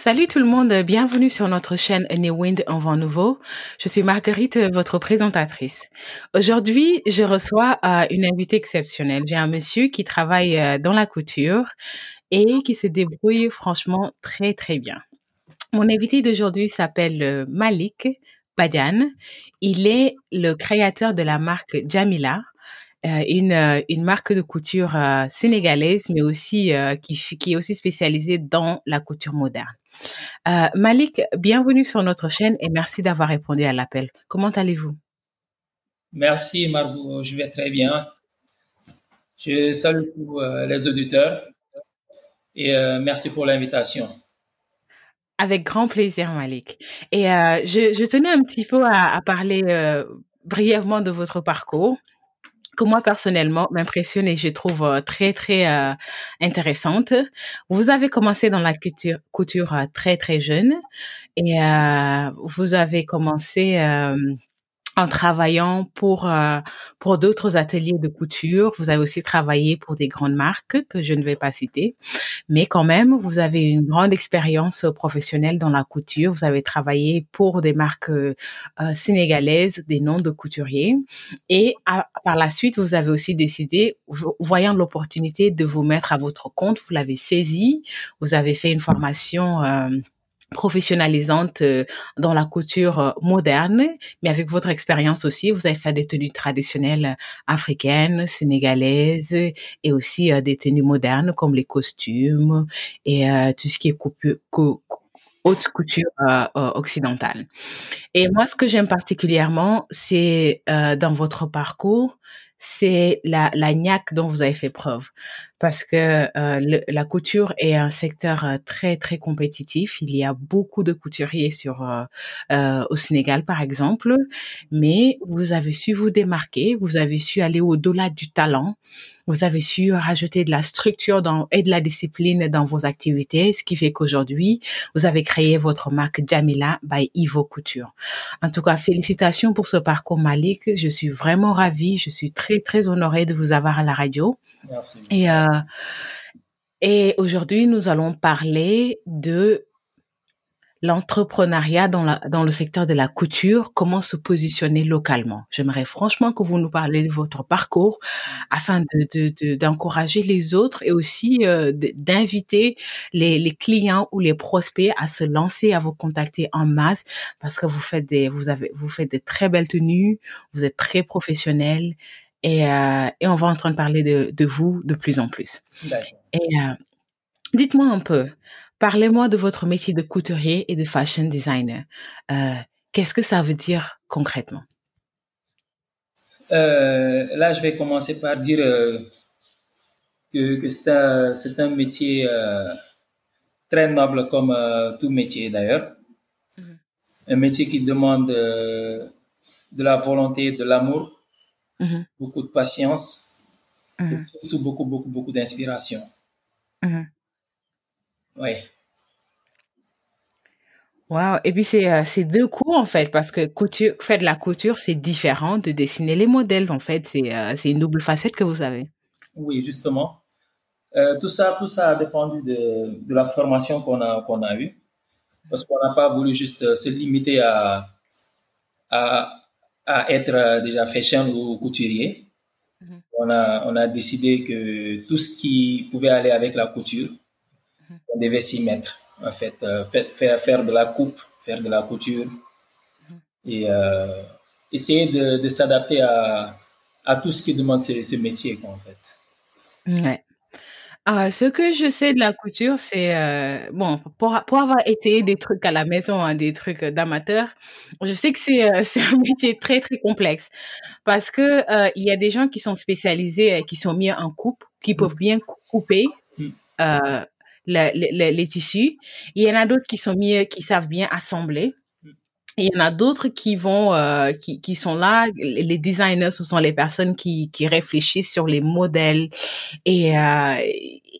Salut tout le monde, bienvenue sur notre chaîne New Wind en vent nouveau. Je suis Marguerite, votre présentatrice. Aujourd'hui, je reçois euh, une invitée exceptionnelle. J'ai un monsieur qui travaille euh, dans la couture et qui se débrouille franchement très très bien. Mon invité d'aujourd'hui s'appelle euh, Malik Badian. Il est le créateur de la marque Jamila, une, euh, une marque de couture euh, sénégalaise, mais aussi qui, qui est aussi spécialisée dans la couture moderne. Malik, bienvenue sur notre chaîne et merci d'avoir répondu à l'appel. Comment allez-vous? Merci Margot, je vais très bien. Je salue tous les auditeurs et merci pour l'invitation. Avec grand plaisir, Malik. Et je, je, tenais un petit peu à, à parler brièvement de votre parcours que moi personnellement m'impressionne et je trouve euh, très très euh, intéressante. Vous avez commencé dans la couture, couture euh, très très jeune et vous avez commencé en travaillant pour euh, pour d'autres ateliers de couture. Vous avez aussi travaillé pour des grandes marques que je ne vais pas citer, mais quand même, vous avez une grande expérience professionnelle dans la couture. Vous avez travaillé pour des marques euh, sénégalaises, des noms de couturiers, et par la suite, vous avez aussi décidé, voyant l'opportunité de vous mettre à votre compte, vous l'avez saisi. Vous avez fait une formation euh, professionnalisante euh, dans la couture euh, moderne, mais avec votre expérience aussi, vous avez fait des tenues traditionnelles africaines, sénégalaises et aussi euh, des tenues modernes comme les costumes et tout ce qui est haute couture occidentale. Et moi, ce que j'aime particulièrement, c'est dans votre parcours, c'est la, la niaque dont vous avez fait preuve. Parce que euh, la couture est un secteur euh, très, très compétitif. Il y a beaucoup de couturiers sur euh, au Sénégal, par exemple. Mais vous avez su vous démarquer, vous avez su aller au-delà du talent, vous avez su rajouter de la structure dans, et de la discipline dans vos activités, ce qui fait qu'aujourd'hui, vous avez créé votre marque Jamila by Ivo Couture. En tout cas, félicitations pour ce parcours Malik. Je suis vraiment ravie. Je suis très très, honorée de vous avoir à la radio. Merci. Et, euh, et aujourd'hui, nous allons parler de l'entrepreneuriat dans, le secteur de la couture, comment se positionner localement. J'aimerais franchement que vous nous parliez de votre parcours afin d'encourager de, de, les autres et aussi euh, d'inviter les, les clients ou les prospects à se lancer, à vous contacter en masse parce que vous faites des, vous avez, vous faites des très belles tenues, vous êtes très professionnels et, euh, et on va en train de parler de, de vous de plus en plus. Et euh, dites-moi un peu, parlez-moi de votre métier de couturier et de fashion designer. Euh, Qu'est-ce que ça veut dire concrètement? Euh, Là, je vais commencer par dire euh, que, que c'est un, un, métier euh, très noble comme tout métier d'ailleurs. Mm -hmm. Un métier qui demande de la volonté, de l'amour, Mm -hmm. beaucoup de patience, et surtout beaucoup, beaucoup, beaucoup d'inspiration. Mm -hmm. Oui. Wow. Et puis c'est c'est deux coups en fait parce que couture, faire de la couture c'est différent de dessiner les modèles en fait c'est c'est une double facette que vous avez. Oui justement euh, tout ça tout ça a dépendu de, de la formation qu'on a qu'on a eue parce qu'on n'a pas voulu juste se limiter à à à être déjà fashion ou couturier. -hmm. On, a, on a décidé que tout ce qui pouvait aller avec la couture, -hmm. on devait s'y mettre. En fait, euh, faire, faire de la coupe, faire de la couture -hmm. et euh, essayer de, de s'adapter à, à tout ce qui demande ce, ce métier, quoi, en fait. Ouais. Ah, ce que je sais de la couture, c'est euh, bon pour, pour avoir été des trucs à la maison, hein, des trucs d'amateur. Je sais que c'est euh, c'est un métier très très complexe parce que euh, il y a des gens qui sont spécialisés, qui sont mis en coupe, qui peuvent bien couper les, les, les tissus. Il y en a d'autres qui sont mis, qui savent bien assembler. Il y en a d'autres qui vont, euh, qui, qui sont là. Les designers, ce sont les personnes qui, qui réfléchissent sur les modèles et, euh,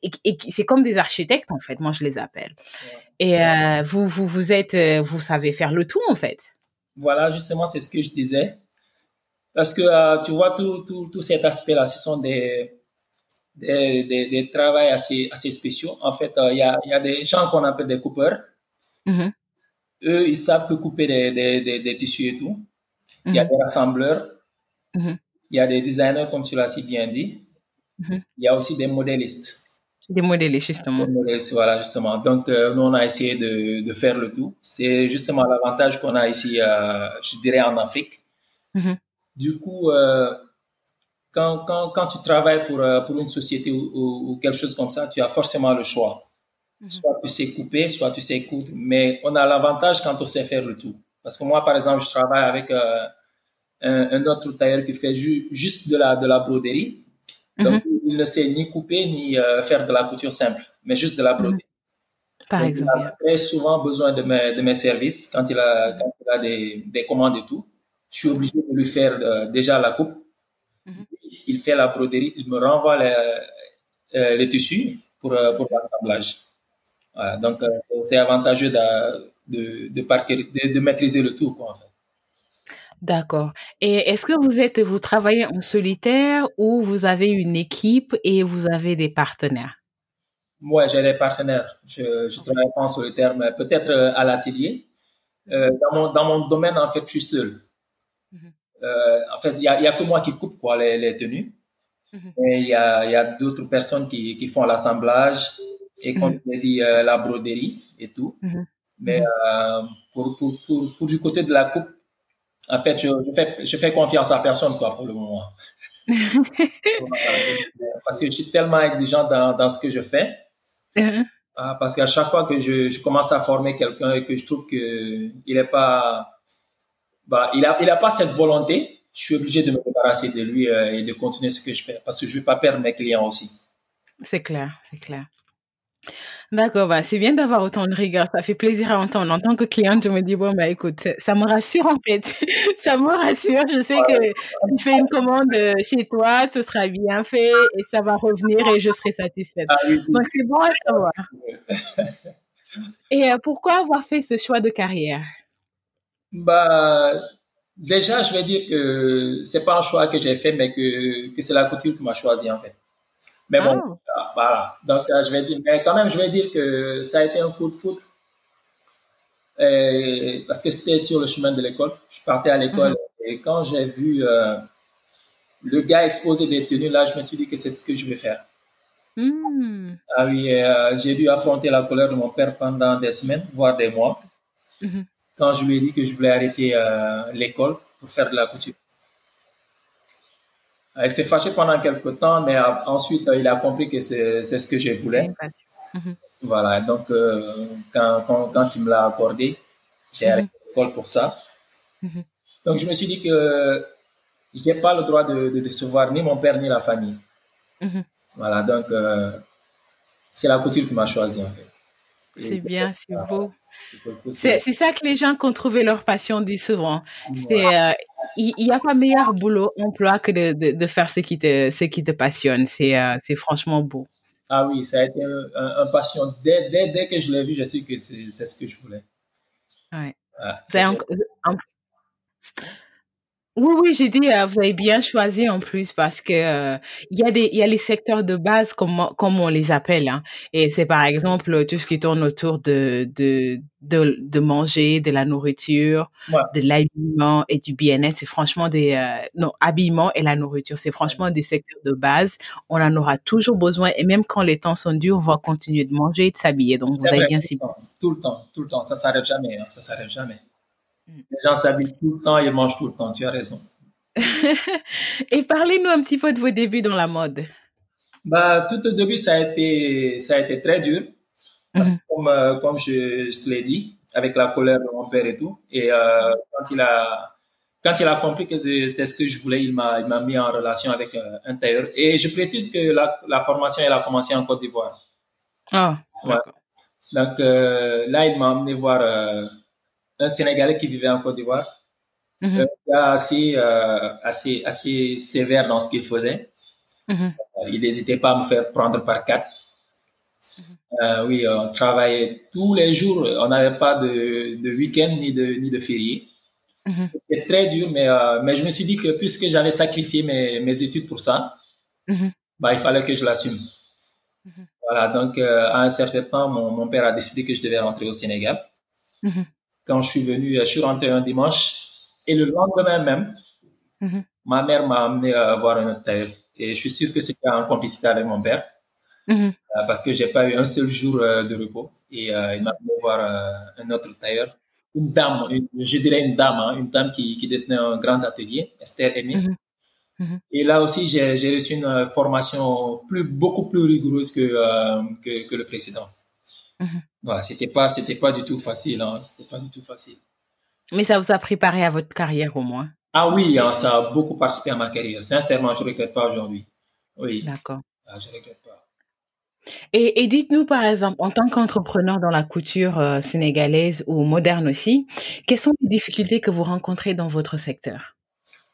et, et c'est comme des architectes en fait. Moi, je les appelle. Et euh, vous, vous, vous êtes, vous savez faire le tout en fait. Voilà, justement, c'est ce que je disais. Parce que tu vois tout, tout, tout cet aspect-là, ce sont des des, des, des travaux assez, assez spéciaux. En fait, il y, a, y a des gens qu'on appelle des coupeurs Mhm. Eux, ils savent que couper des, des, tissus et tout. Il y a Mhm. des rassembleurs, Mhm. il y a des designers, comme tu l'as si bien dit. Il y a aussi des modélistes. Des modèles, justement. Voilà, justement. Donc, euh, nous, on a essayé de, de faire le tout. C'est justement l'avantage qu'on a ici, euh, je dirais, en Afrique. Mhm. Du coup, euh, quand, quand, quand tu travailles pour, pour une société ou, ou, ou quelque chose comme ça, tu as forcément le choix. Mhm. Soit tu sais couper, soit tu sais coudre. Mais on a l'avantage quand on sait faire le tout. Parce que moi, par exemple, je travaille avec un, un autre tailleur qui fait ju- juste de la, de la broderie. Donc, il ne sait ni couper ni euh, faire de la couture simple, mais juste de la broderie. Par Donc, exemple. il a très souvent besoin de mes, de mes services quand il a, quand il a des, des commandes et tout. Je suis obligé de lui faire euh, déjà la coupe. Mhm. Il fait la broderie, il me renvoie les, euh, les tissus pour, pour l'assemblage. Voilà, donc, c'est- avantageux de, de, maîtriser le tout. Quoi, en fait. D'accord. Et est-ce que vous êtes, vous travaillez en solitaire ou vous avez une équipe et vous avez des partenaires? Moi, j'ai des partenaires. Je ne travaille pas en solitaire, mais peut-être euh, à l'atelier. Euh, dans, mon, dans mon domaine, en fait, je suis seul. Mhm. Euh, en fait, il n'y a, y a que moi qui coupe quoi, les, les tenues. Mhm. Et il y a, y a d'autres personnes qui, qui font l'assemblage et, comme je l'ai dit, euh, la broderie et tout. Mhm. Mais pour, pour, pour, pour du côté de la coupe, en fait, je, je, fais, je fais confiance à personne quoi, pour le moment. Parce que je suis tellement exigeant dans, dans ce que je fais. Mhm. Ah, parce qu'à chaque fois que je, je commence à former quelqu'un et que je trouve qu'il n'est pas, bah, il a, il a pas cette volonté, je suis obligé de me débarrasser de lui euh, et de continuer ce que je fais parce que je ne veux pas perdre mes clients aussi. C'est clair, c'est clair. D'accord, bah, c'est bien d'avoir autant de rigueur. Ça fait plaisir à entendre. En tant que cliente, je me dis, bon, bah, écoute, ça me rassure en fait. ça me rassure. Je sais que si je fais une commande euh, chez toi, ce sera bien fait et ça va revenir et je serai satisfaite. Ah oui, oui. Donc, c'est bon à savoir. Et euh, pourquoi avoir fait ce choix de carrière? Bah, déjà, je vais dire que c'est pas un choix que j'ai fait, mais que, que c'est la couture qui m'a choisi en fait. Mais bon, Ah, voilà. Donc, euh, je vais dire, mais quand même, je vais dire que ça a été un coup de foudre. Parce que c'était sur le chemin de l'école. Je partais à l'école et quand j'ai vu euh, le gars exposer des tenues, là, je me suis dit que c'est ce que je vais faire. hmm, Ah oui, euh, j'ai dû affronter la colère de mon père pendant des semaines, voire des mois, mhm. quand je lui ai dit que je voulais arrêter euh, l'école pour faire de la couture. Euh, Il s'est fâché pendant quelques temps, mais ensuite, euh, il a compris que c'est ce que je voulais. Mhm. Voilà, donc euh, quand, quand, quand il me l'a accordé, j'ai Mhm. arrêté l'école pour ça. Mhm. Donc je me suis dit que je n'ai pas le droit de, de décevoir ni mon père ni la famille. Voilà, donc euh, c'est la couture qui m'a choisi en fait. C'est bien, c'est beau. c'est- ça que les gens qui ont trouvé leur passion disent souvent. Ouais. C'est euh, il il y a pas meilleur boulot, emploi que de, de, de faire ce qui te ce qui te passionne. C'est euh, franchement beau. Ah oui, ça a été un, un- un passion. Dès, dès, dès que je l'ai vu, je sais que c'est c'est ce que je voulais. Ouais. Ah, Vous avez enc- en- Oui, oui, j'ai dit, euh, vous avez bien choisi en plus parce que euh, il y a des, il y a les secteurs de base comme, on- comme on les appelle, hein. Et c'est par exemple tout ce qui tourne autour de, de, de, de manger, de la nourriture, Ouais. de l'habillement et du bien-être. C'est franchement des, euh, non, habillement et la nourriture. C'est franchement des secteurs de base. On en aura toujours besoin et même quand les temps sont durs, on va continuer de manger et de s'habiller. Donc vous avez bien temps, tout le temps, tout le temps. Ça s'arrête jamais, hein, ça s'arrête jamais. Mm. Les gens s'habillent tout le temps, ils mangent tout le temps. Tu as raison. Et parlez-nous un petit peu de vos débuts dans la mode. Bah, tout au début, ça a été, ça a été très dur. Parce que Mhm. comme, euh, comme je, je te l'ai dit, avec la colère de mon père et tout. Et euh, quand, il a, quand il a compris que c'est ce que je voulais, il m'a mis en relation avec euh, un tailleur. Et je précise que la, la formation, elle a commencé en Côte d'Ivoire. Ouais. d'accord. Donc euh, là, il m'a emmené voir un Sénégalais qui vivait en Côte d'Ivoire. Gars assez, euh, assez, assez sévère dans ce qu'il faisait. Mhm. Euh, Il n'hésitait pas à me faire prendre par quatre. Euh, oui, on travaillait tous les jours. On n'avait pas de, de week-end ni de, ni de férié. C'était très dur, mais, mais je me suis dit que puisque j'avais sacrifié mes, mes études pour ça, bah, il fallait que je l'assume. Voilà, donc euh, à un certain temps, mon, mon père a décidé que je devais rentrer au Sénégal. Quand je suis venu, je suis rentré un dimanche et le lendemain même, Mhm. ma mère m'a amené à voir un autre tailleur. Et je suis sûr que c'était en complicité avec mon père Mhm. euh, parce que j'ai pas eu un seul jour euh, de repos. Et euh, il m'a amené voir un autre tailleur, une dame, une- je dirais une dame, hein, une dame qui, qui détenait un grand atelier, Esther Aimé. Mhm. Et là aussi, j'ai reçu une formation plus, beaucoup plus rigoureuse que, que, que le précédent. Mhm. Voilà, c'était pas, c'était pas du tout facile, hein, c'était pas du tout facile. Mais ça vous a préparé à votre carrière au moins. Ah oui, hein, ça a beaucoup participé à ma carrière. Sincèrement, je regrette pas aujourd'hui. Oui, D'accord. ah, je regrette pas. Et, et dites-nous, par exemple, en tant qu'entrepreneur dans la couture euh, sénégalaise ou moderne aussi, quelles sont les difficultés que vous rencontrez dans votre secteur?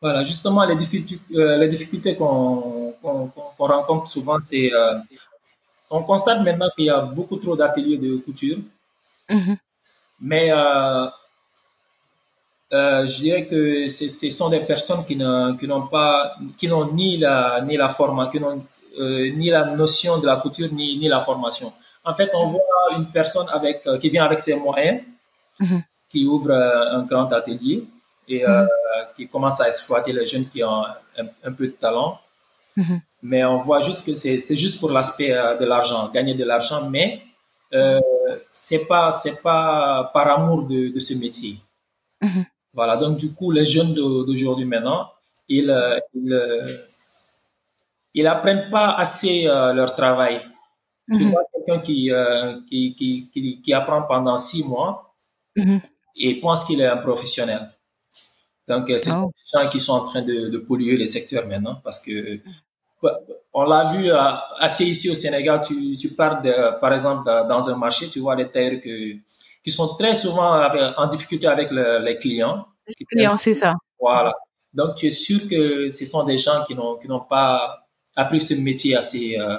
Voilà, justement, les difficultés, euh, les difficultés qu'on qu'on rencontre souvent, c'est euh, on constate maintenant qu'il y a beaucoup trop d'ateliers de couture, Mhm. mais euh, euh, je dirais que ce sont des personnes qui n'ont pas, qui n'ont ni la ni la formation, qui n'ont euh, ni la notion de la couture ni ni la formation. En fait, on voit une personne avec qui vient avec ses moyens, Mhm. qui ouvre un grand atelier et Mhm. qui commence à exploiter les jeunes qui ont un, un peu de talent. Mais on voit juste que c'est c'est juste pour l'aspect euh, de l'argent, gagner de l'argent, mais euh, c'est pas c'est pas par amour de, de ce métier. Mhm. Voilà. Donc du coup, les jeunes d'au- d'aujourd'hui maintenant, ils euh, ils, euh, ils apprennent pas assez euh, leur travail. Tu Mhm. vois quelqu'un qui, euh, qui, qui, qui qui apprend pendant six mois Mhm. et pense qu'il est un professionnel. Donc, ce sont Oh. des gens qui sont en train de, de polluer les secteurs maintenant parce que on l'a vu euh, assez ici au Sénégal. Tu, tu pars, de, par exemple, dans un marché, tu vois les que, qui sont très souvent avec- en difficulté avec le- les clients. Qui Client, c'est ça. Voilà. Donc, tu es sûr que ce sont des gens qui n'ont pas appris ce métier assez, euh,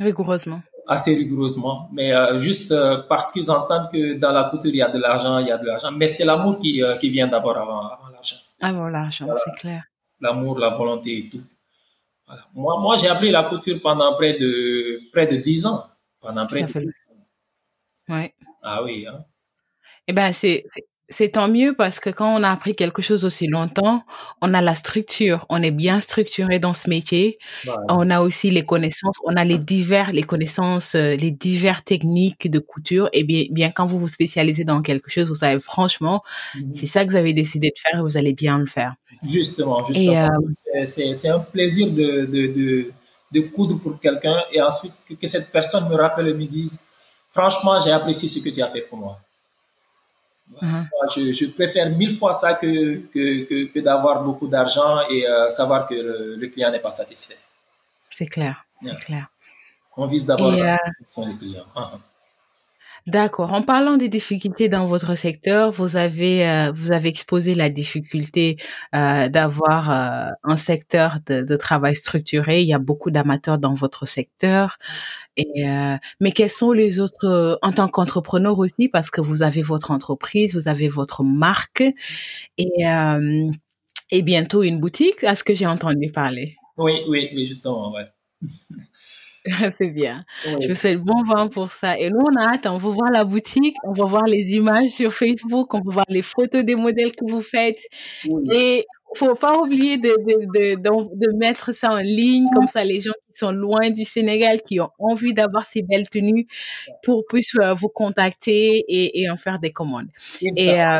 Rigoureusement. assez rigoureusement, mais euh, juste euh, parce qu'ils entendent que dans la couture, il y a de l'argent, il y a de l'argent. Mais c'est l'amour qui, qui vient d'abord avant, avant l'argent. Ah l'argent, c'est clair. L'amour, la volonté et tout. Voilà. Moi, moi j'ai appris la couture pendant près de, près de 10 ans. Pendant près Ça de fait 10 ans. Ouais. Ah oui. Hein. Eh ben, c'est, c'est- tant mieux parce que quand on a appris quelque chose aussi longtemps, on a la structure, on est bien structuré dans ce métier. Voilà. On a aussi les connaissances, on a les divers, les connaissances, euh, les divers techniques de couture. Et bien, bien quand vous vous spécialisez dans quelque chose, vous savez franchement, Mhm. c'est ça que vous avez décidé de faire et vous allez bien le faire. Justement, euh, C'est- un plaisir de, de, de, de coudre pour quelqu'un et ensuite que, que cette personne me rappelle et me dise Franchement, j'ai apprécié ce que tu as fait pour moi. Moi, je, je préfère mille fois ça que, que, que, que d'avoir beaucoup d'argent et euh, savoir que le, le client n'est pas satisfait. c'est clair, c'est clair. On vise d'abord la euh, satisfaction du client. Ah. D'accord. En parlant des difficultés dans votre secteur, vous avez euh, vous avez exposé la difficulté euh, d'avoir euh, un secteur de, travail structuré. Il y a beaucoup d'amateurs dans votre secteur. Et mais quels sont les autres en tant qu'entrepreneur aussi parce que vous avez votre entreprise, vous avez votre marque et et bientôt une boutique. À ce que j'ai entendu parler. Oui, oui, oui, justement, ouais. C'est bien. Je vous souhaite bon vent pour ça. Et nous, on a hâte. On va voir la boutique, on va voir les images sur Facebook, on va voir les photos des modèles que vous faites. Oui. Et faut pas oublier de, de, de, de, mettre ça en ligne, comme ça les gens qui sont loin du Sénégal, qui ont envie d'avoir ces belles tenues, pour puissent euh, vous contacter et, et en faire des commandes. Et, euh,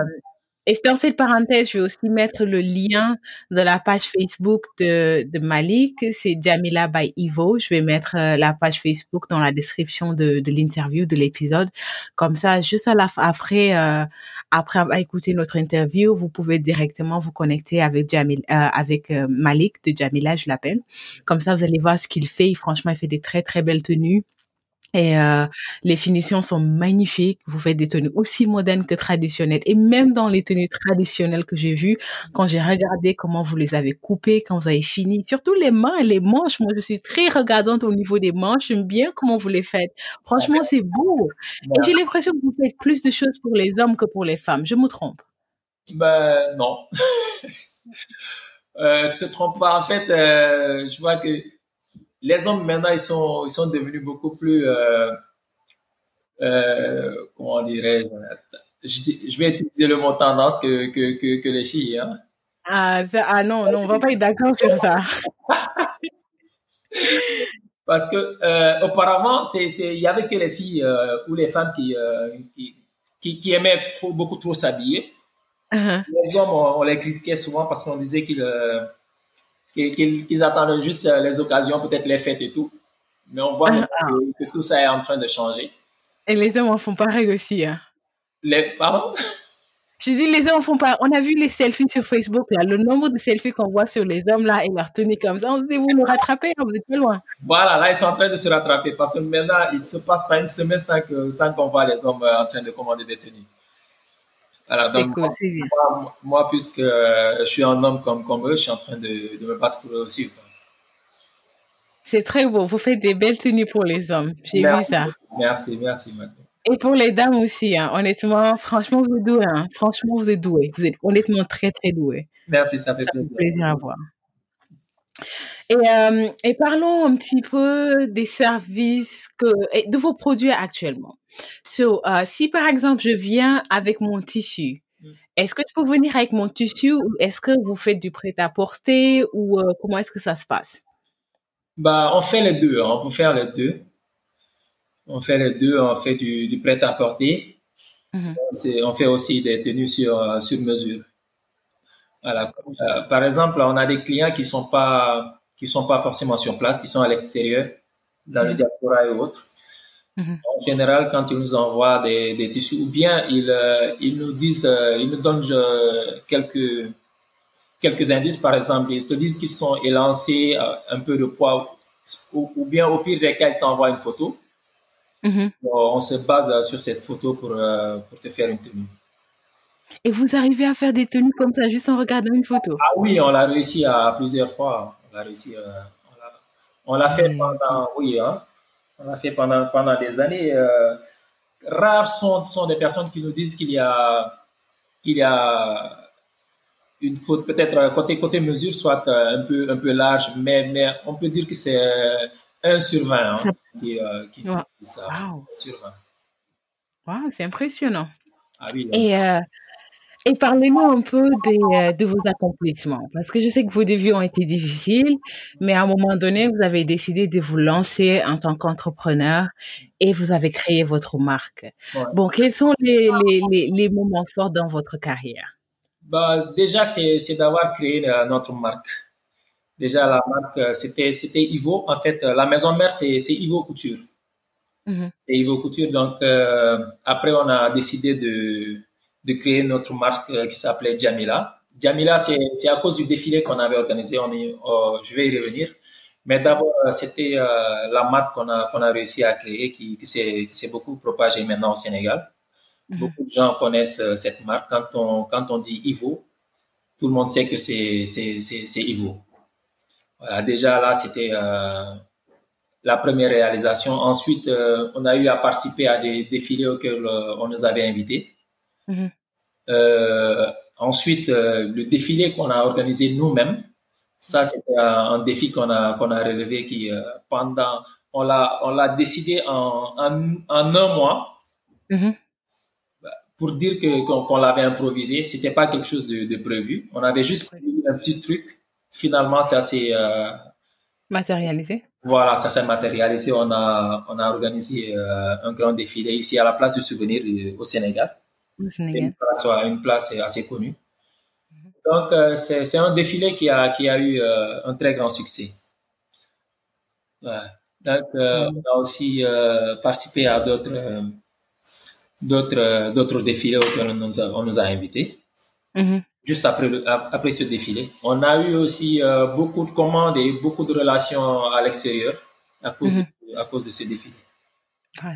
et dans cette parenthèse, je vais aussi mettre le lien de la page Facebook de, de Malik. C'est Jamila by Ivo. Je vais mettre euh, la page Facebook dans la description de, l'interview, de l'épisode. Comme ça, juste à la après, euh, après avoir écouté notre interview, vous pouvez directement vous connecter avec Jamil, euh, avec euh, Malik de Jamila, je l'appelle. Comme ça, vous allez voir ce qu'il fait. Franchement, il fait des très, très belles tenues. Et euh, les finitions sont magnifiques. Vous faites des tenues aussi modernes que traditionnelles. Et même dans les tenues traditionnelles que j'ai vues, quand j'ai regardé comment vous les avez coupées, quand vous avez fini, surtout les mains et les manches. Moi, je suis très regardante au niveau des manches. J'aime bien comment vous les faites. Franchement, c'est beau. Et j'ai l'impression que vous faites plus de choses pour les hommes que pour les femmes. Je me trompe? Ben non. euh, te trompe pas. En fait, euh, je vois que les hommes maintenant, ils sont, ils sont devenus beaucoup plus, euh, euh, comment dirais-je, je, vais utiliser le mot tendance que, que, que, les filles. Hein. Ah, ah non, non, on va pas être d'accord sur ça. Parce que euh, auparavant, il y avait que les filles euh, ou les femmes qui, euh, qui, qui, aimaient beaucoup trop s'habiller. Uh-huh. Les hommes, on, les critiquait souvent parce qu'on disait qu'ils qu'ils attendaient juste les occasions, peut-être les fêtes et tout. Mais on voit uh-huh. que, tout ça est en train de changer. Et les hommes en font pareil aussi. Hein. Les, pardon? Je dis, les hommes font pas. On a vu les selfies sur Facebook, là. Le nombre de selfies qu'on voit sur les hommes, là, et leur tenue comme ça. On se dit, vous nous rattrapez, hein, vous êtes pas loin. Voilà, là, ils sont en train de se rattraper parce que maintenant, il se passe pas une semaine sans qu'on sans voit les hommes euh, en train de commander des tenues. Alors, donc, moi, puisque euh, je suis un homme comme, comme eux, je suis en train de, de me battre pour eux aussi. C'est très beau. Vous faites des belles tenues pour les hommes. J'ai vu ça. Merci, merci, madame. Et pour les dames aussi, hein. honnêtement, franchement, vous êtes doués. Hein. Franchement, vous êtes doués. Vous êtes honnêtement très, très doués. Merci, ça fait, plaisir. plaisir à voir. Et, euh, et, parlons un petit peu des services que, de vos produits actuellement. So, euh, si par exemple je viens avec mon tissu, mm. est-ce que je peux venir avec mon tissu ou est-ce que vous faites du prêt-à-porter ou euh, comment est-ce que ça se passe? Bah, on fait les deux. Hein. On peut faire les deux. On fait les deux, on fait du, du prêt-à-porter. Mhm. On fait aussi des tenues sur, sur mesure. Voilà. Euh, par exemple, on a des clients qui sont pas qui sont pas forcément sur place, qui sont à l'extérieur, dans le mhm. diaspora et autres. Mhm. En général, quand ils nous envoient des, des tissus, ou bien ils, euh, ils nous disent, ils nous donnent quelques quelques indices, par exemple, ils te disent qu'ils sont élancés, un peu de poids, ou, ou bien au pire des cas, ils t'envoient une photo. Mhm. On se base sur cette photo pour, euh, pour te faire une tenue. Et vous arrivez à faire des tenues comme ça juste en regardant une photo? Ah oui, on l'a réussi à plusieurs fois. On l'a réussi. Euh, on l'a fait pendant, oui, hein, on l'a fait pendant, pendant des années. Euh, rares sont, sont des personnes qui nous disent qu'il y a, qu'il y a une faute, peut-être côté, côté mesure, soit un peu, un peu large, mais, mais on peut dire que c'est 1 sur 20 hein, qui, euh, qui, ça. Wow. sur 20. Wow, c'est impressionnant. Ah oui, et, euh, et parlez-nous un peu des, euh, de vos accomplissements, parce que je sais que vos débuts ont été difficiles, mais à un moment donné, vous avez décidé de vous lancer en tant qu'entrepreneur et vous avez créé votre marque. Bon, quels sont les, les, les, moments forts dans votre carrière? Bah, Déjà, c'est d'avoir créé notre marque. Déjà, la marque, euh, c'était, Ivo. En fait, euh, la maison mère, c'est, Ivo Couture. Mm-hmm. C'est Ivo Couture. Donc, euh, après, on a décidé de, de créer notre marque qui s'appelait Jamila. Jamila, c'est, à cause du défilé qu'on avait organisé. On oh, je vais y revenir. Mais d'abord, c'était la marque qu'on a, qu'on a réussi à créer, qui, qui, s'est, beaucoup propagée maintenant au Sénégal. Mm-hmm. Beaucoup de gens connaissent cette marque. Quand on, quand on dit Ivo, tout le monde sait que c'est, Ivo déjà là, c'était euh, la première réalisation. Ensuite, euh, on a eu à participer à des défilés auxquels euh, on nous avait invités. Mhm. ensuite, le défilé qu'on a organisé nous-mêmes, ça, c'était un, défi qu'on a, qu'on a relevé qui, pendant, on l'a, on l'a décidé en, en, un mois. Mhm. Pour dire que, qu'on, l'avait improvisé, c'était pas quelque chose de, de prévu. On avait juste un petit truc finalement, ça s'est euh, matérialisé. Voilà, ça s'est matérialisé. On a, on a organisé euh, un grand défilé ici à la place du souvenir euh, au Sénégal. Sénégal. Une place, une place assez connue. Donc, c'est un défilé qui a, qui a eu un très grand succès. Donc, on a aussi participé à d'autres d'autres d'autres défilés auxquels on nous a, on nous a invités. Mm-hmm juste après, après ce défilé. On a eu aussi euh, beaucoup de commandes et beaucoup de relations à l'extérieur à, cause de, mhm. à cause de ce défilé. Ah,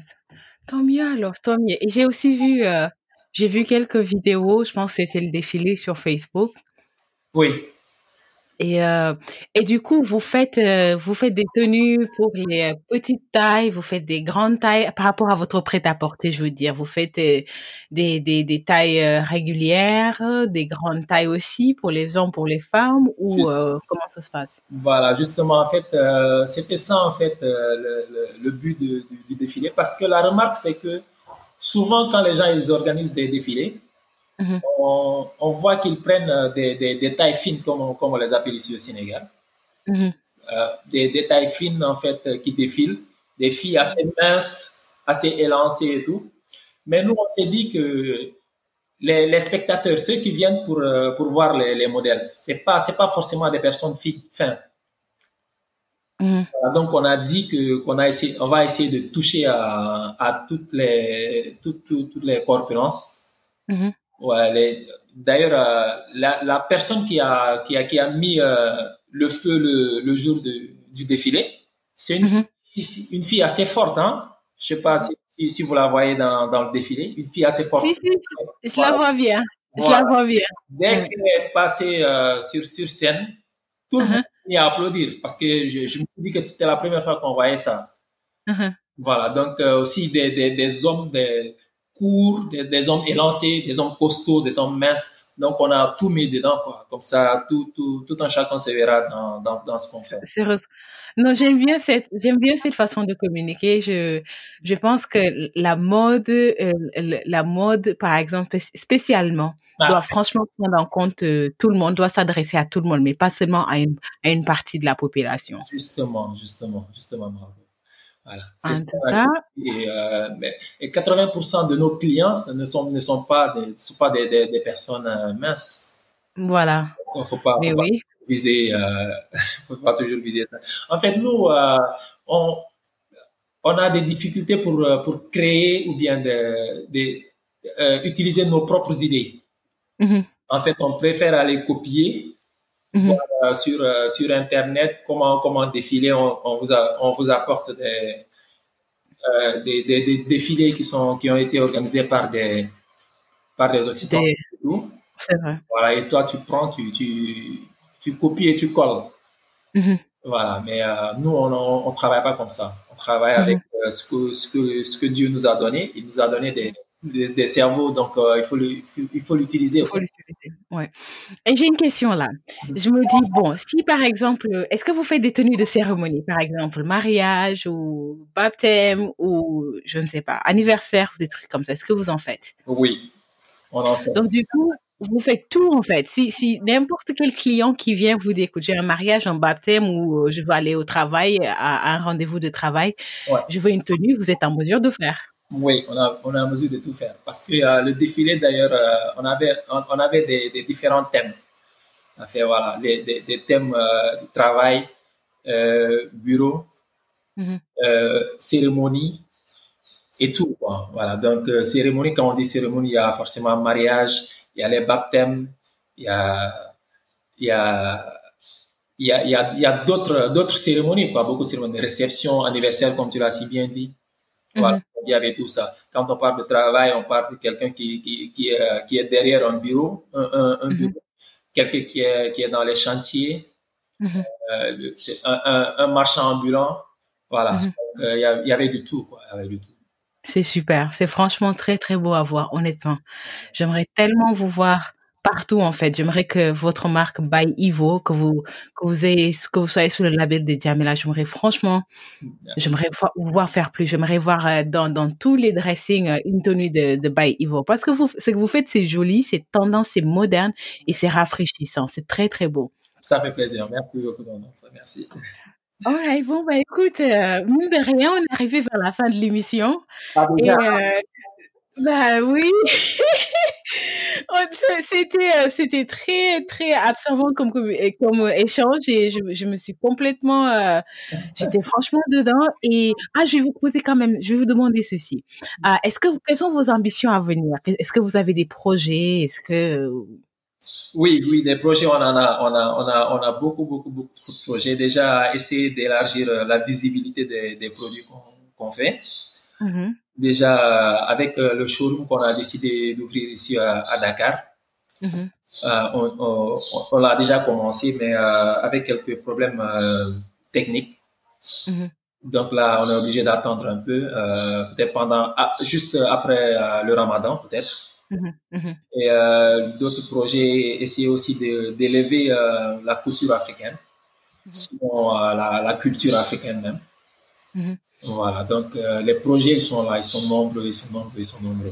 tant mieux alors, tant mieux. Et j'ai aussi vu, euh, j'ai vu quelques vidéos, je pense que c'était le défilé sur Facebook. Oui. Et, euh, et du coup, vous faites, euh, vous faites des tenues pour les petites tailles, vous faites des grandes tailles par rapport à votre prêt-à-porter, je veux dire. Vous faites euh, des, des, des tailles euh, régulières, des grandes tailles aussi pour les hommes, pour les femmes, ou comment ça se passe? Voilà, justement, en fait, c'était ça, en fait, le, le, but du, du, défilé. Parce que la remarque, c'est que souvent, quand les gens ils organisent des défilés, Mhm. on, on voit qu'ils prennent euh, des, des, des tailles fines, comme on, comme on les appelle ici au Sénégal. Mhm. Euh, des, des tailles fines, en fait, euh, qui défilent. Des filles assez minces, assez élancées et tout. Mais nous, on s'est dit que les, les spectateurs, ceux qui viennent pour, pour voir les, les modèles, c'est pas, c'est pas forcément des personnes fines. Mhm. Donc on a dit que qu'on a essayé, on va essayer de toucher à, à toutes les toutes, toutes, toutes les corpulences. Mhm. Ouais, D'ailleurs, euh, la, la personne qui a qui a qui a mis euh, le feu le, le jour de, du défilé, c'est une, Mhm. fille- une fille assez forte, hein. Je sais pas si, si, vous la voyez dans, dans le défilé, une fille assez forte. Si, si, je la vois bien. Je Voilà. la vois bien. Dès qu'elle est passée euh, sur, sur scène, tout le monde à applaudir parce que je, je me suis dit que c'était la première fois qu'on voyait ça. Mhm. Voilà, donc euh, aussi des, des, des hommes des courts, des, des hommes élancés, des hommes costauds, des hommes minces. Donc on a tout mis dedans, quoi. Comme ça, tout, tout, tout un chacun se verra dans, dans, dans ce qu'on fait. Non, j'aime bien cette, j'aime bien cette façon de communiquer. Je, je pense que la mode, euh, la mode, par exemple, spé- spécialement, Ah. doit franchement prendre en compte euh, tout le monde, doit s'adresser à tout le monde, mais pas seulement à une, à une partie de la population. Justement, justement, justement, Margot. Voilà. En ce cas. Et, euh, mais- et 80% de nos clients ne sont, ne sont pas des, sont pas des, des, des personnes euh, minces. voilà. Il ne faut pas, oui. viser, euh, faut pas toujours viser ça. En fait, nous, euh, on, on a des difficultés pour, pour créer ou bien de, de, utiliser nos propres idées. Mhm. En fait, on préfère aller copier Euh, sur, euh, sur Internet comment, comment défiler. On, on, vous, a- on vous apporte des, euh, des, des, des défilés qui, sont, qui ont été organisés par des, par des Occidentaux. C'est vrai. Voilà, et toi, tu prends, tu, tu, tu copies et tu colles. Mhm. Voilà, mais euh, nous, on ne travaille pas comme ça. On travaille Mhm. avec ce, que, ce, que, ce que Dieu nous a donné. Il nous a donné des, des, cerveaux, donc il faut l'utiliser. Il faut l'utiliser. Ouais. Et j'ai une question là. Je me dis, bon, si par exemple, est-ce que vous faites des tenues de cérémonie, par exemple, mariage ou baptême ou, je ne sais pas, anniversaire ou des trucs comme ça, est-ce que vous en faites? Oui, on en fait. Donc, du coup, vous faites tout en fait. Si, si n'importe quel client qui vient vous dit, écoute, j'ai un mariage, un baptême ou euh, je veux aller au travail, à, à un rendez-vous de travail, Ouais. je veux une tenue, vous êtes en mesure de faire. Oui, on a, on a mesure de tout faire. Parce que euh, le défilé, d'ailleurs, euh, on avait, on, on avait des, des différents thèmes. On a fait, voilà, les, des, des thèmes euh, du travail, bureau, Mhm. cérémonie et tout. Quoi. Voilà, donc cérémonie, quand on dit cérémonie, il y a forcément mariage, il y a les baptêmes, il y a, il y a, il y a, il y a, il y a d'autres, d'autres cérémonies, quoi, beaucoup de cérémonies, réception, anniversaire, comme tu l'as si bien dit. Voilà, il y avait tout ça. Quand on parle de travail, on parle de quelqu'un qui, qui, qui, est, qui est derrière un bureau, un, un, un Mhm. bureau, quelqu'un qui est, qui est dans les chantiers, Mhm. euh, un, un, un marchand ambulant. Voilà, Mhm. Euh, il y avait du tout, quoi. Il y avait du tout. C'est super. C'est franchement très, très beau à voir, honnêtement. J'aimerais tellement vous voir partout, en fait. J'aimerais que votre marque by Ivo, que vous, que vous ayez, que vous soyez sous le label de Diamela. J'aimerais franchement, j'aimerais voir faire plus. J'aimerais voir euh, dans, dans tous les dressings euh, une tenue de, de by Ivo. Parce que vous, ce que vous faites, c'est joli, c'est tendance, c'est moderne et c'est rafraîchissant. C'est très, très beau. Ça fait plaisir. Merci beaucoup. Merci. Alright, bon, bah écoute, euh, mine de rien, on est arrivé vers la fin de l'émission. Ah, Et euh, bah oui, c'était euh, c'était très très absorbant comme comme, comme euh, échange et je, je me suis complètement euh, j'étais franchement dedans et ah je vais vous poser quand même je vais vous demander ceci. Ah, est-ce que quelles sont vos ambitions à venir? Est-ce que vous avez des projets? Est-ce que Oui, oui, des projets, on en a, on a, on a, on a beaucoup, beaucoup, beaucoup de projets. Déjà, essayer d'élargir euh, la visibilité des, des produits qu'on fait. Mhm, Déjà, euh, avec euh, le showroom qu'on a décidé d'ouvrir ici à, à Dakar, mhm, euh, on, on, on l'a déjà commencé, mais euh, avec quelques problèmes euh, techniques. mhm, Donc là, on est obligé d'attendre un peu, euh, peut-être pendant, ah, juste après euh, le Ramadan, peut-être. mhm. Et euh, d'autres projets, essayer aussi d'élever euh, la culture africaine, sinon euh, la, la culture africaine même. Mhm. Voilà, donc euh, les projets, ils sont là, ils sont nombreux, ils sont nombreux, ils sont nombreux.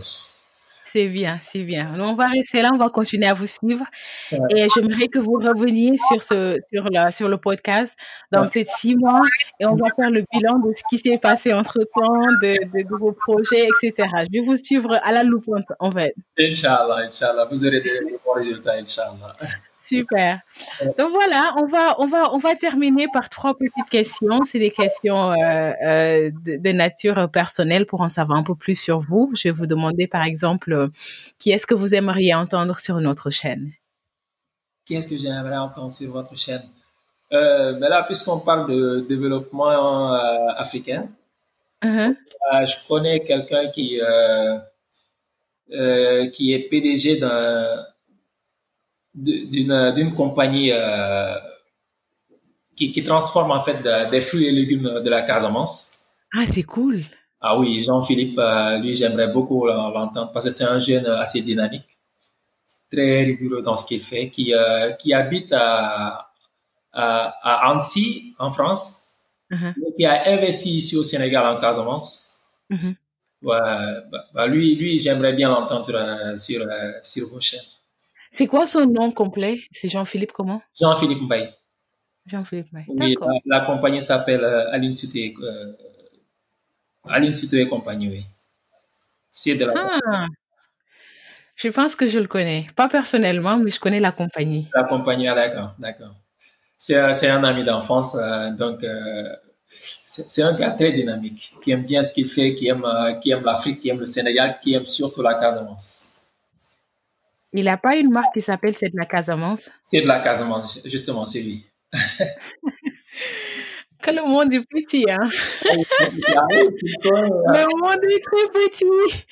C'est bien, c'est bien. On va rester là, on va continuer à vous suivre. Ouais. Et j'aimerais que vous reveniez sur, ce, sur, la, sur le podcast dans Ouais. ces six mois et on va faire le bilan de ce qui s'est passé entre-temps, de, de, de vos projets, etc. Je vais vous suivre à la loupe, en- fait. Inch'Allah, Inch'Allah, vous aurez des des bons résultats, Inch'Allah. Super. Donc voilà, on va, on va, on va terminer par trois petites questions. C'est des questions euh, euh, de, de nature personnelle pour en savoir un peu plus sur vous. Je vais vous demander, par exemple, euh, qui est-ce que vous aimeriez entendre sur notre chaîne? Qu'est-ce que j'aimerais entendre sur votre chaîne? Ben Là, puisqu'on parle de développement africain, euh, je connais quelqu'un qui, qui est PDG d'un- d'une d'une compagnie euh, qui, qui transforme en fait de- des fruits et légumes de la Casamance. Ah, c'est cool. Ah oui, Jean-Philippe, euh, lui, j'aimerais beaucoup l'entendre parce que c'est un jeune assez dynamique, très rigoureux dans ce qu'il fait, qui, euh, qui habite à, à, à Annecy, en France, Mhm. mais qui a investi ici au Sénégal, en Casamance. Mhm. Ouais, bah, bah, lui, lui j'aimerais bien l'entendre sur, euh, sur, euh, sur vos chaînes. C'est quoi son nom complet? C'est Jean-Philippe comment? Jean-Philippe Mbaye. Jean-Philippe, ouais. Oui, la, la compagnie s'appelle euh, Aline Suté, euh, Aline et compagnie, oui. C'est de la, Ah, je pense que je le connais. Pas personnellement, mais je connais la compagnie. la compagnie, ah, d'accord, d'accord. C'est un- c'est un ami d'enfance, euh, donc euh, c'est un gars très dynamique, qui aime bien ce qu'il fait, qui aime, euh, qui aime l'Afrique, qui aime le Sénégal, qui aime surtout la Casamance. Il n'a pas une marque qui s'appelle C'est de la Casamance? C'est de la Casamance, justement, c'est lui. Que le monde est petit, hein Le monde est très petit.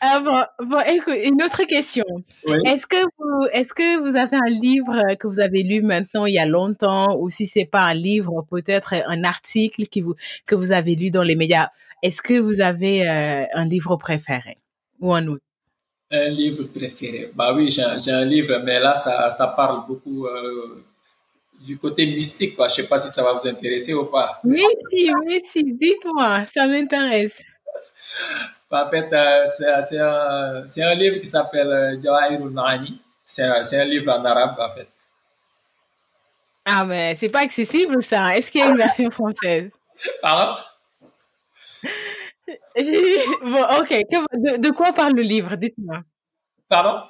Ah bon, bon, écoute, une autre question. Oui. Est-ce que vous, est-ce que vous avez un livre que vous avez lu maintenant il y a longtemps, ou si c'est pas un livre, peut-être un article qui vous, que vous avez lu dans les médias. Est-ce que vous avez euh, un livre préféré ou un autre? Un livre préféré. Bah oui, j'ai un, livre, mais là, ça, ça parle beaucoup euh, du côté mystique. Quoi. Je sais pas si ça va vous intéresser ou pas. Oui, si, oui, si, dites-moi, ça m'intéresse. En fait, euh, c'est un, un livre qui s'appelle euh, Jawahirul Ma'ani. C'est un, c'est un livre en arabe, en fait. Ah, mais c'est pas accessible, ça. Est-ce qu'il y a une version française? Pardon? Bon, ok. De, de quoi parle le livre? Dites-moi. Pardon?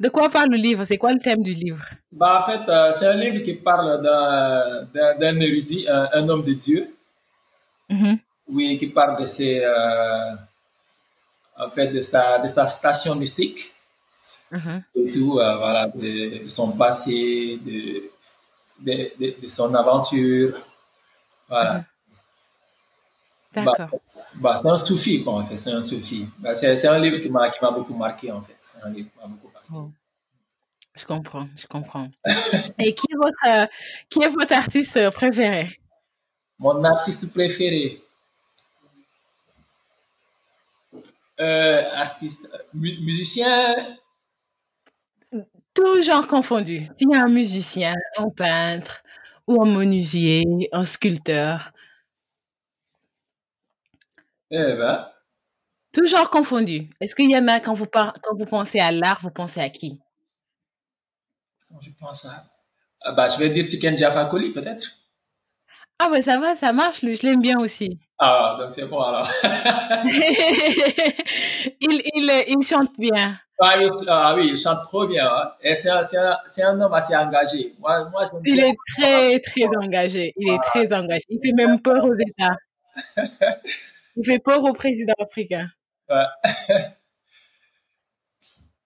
De quoi parle le livre? C'est quoi le thème du livre? bah, En fait, euh, c'est un livre qui parle d'un érudit, un, un homme de Dieu, Mhm. oui, qui parle de ses, euh, en fait, de sa, de sa station mystique. Mhm. et tout, euh, voilà, de, de son passé, de, de, de- de son aventure. Voilà. D'accord. Bah, c'est un soufi, quoi, en fait. C'est un soufi. Bah, c'est, un livre qui m'a, qui m'a beaucoup marqué, en fait. C'est un livre qui m'a beaucoup marqué. Je comprends, je comprends. Et qui est votre, qui est votre artiste préféré? Mon artiste préféré. Euh, artiste, mu- musicien, Tout genre confondu. S'il y a un musicien, un peintre, ou un menuisier, un sculpteur, eh ben, genre confondu. Est-ce qu'il y en a quand vous, par- quand vous pensez à l'art, vous pensez à qui? je pense à. Ah, bah, je vais dire Tiken Jaffa peut-être. Ah ben ça va, ça marche, lui, je l'aime bien aussi. Ah, donc c'est bon alors. il, il, il chante bien. Ah oui, ah oui, il chante trop bien. hein. Et c'est un, un, un homme assez engagé. Moi, moi Il est très, très engagé. Il est très engagé. Il fait même peur aux États. Il fait peur au président africain. Ouais.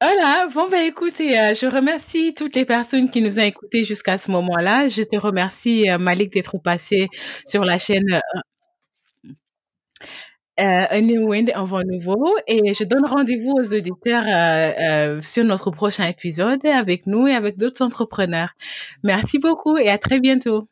Voilà, bon ben écoutez, euh, je remercie toutes les personnes qui nous ont écoutés jusqu'à ce moment-là. Je te remercie euh, Malik d'être passé sur la chaîne euh, euh, A New Wind, un vent nouveau, et je donne rendez-vous aux auditeurs euh, euh, sur notre prochain épisode avec nous et avec d'autres entrepreneurs. Merci beaucoup et à très bientôt.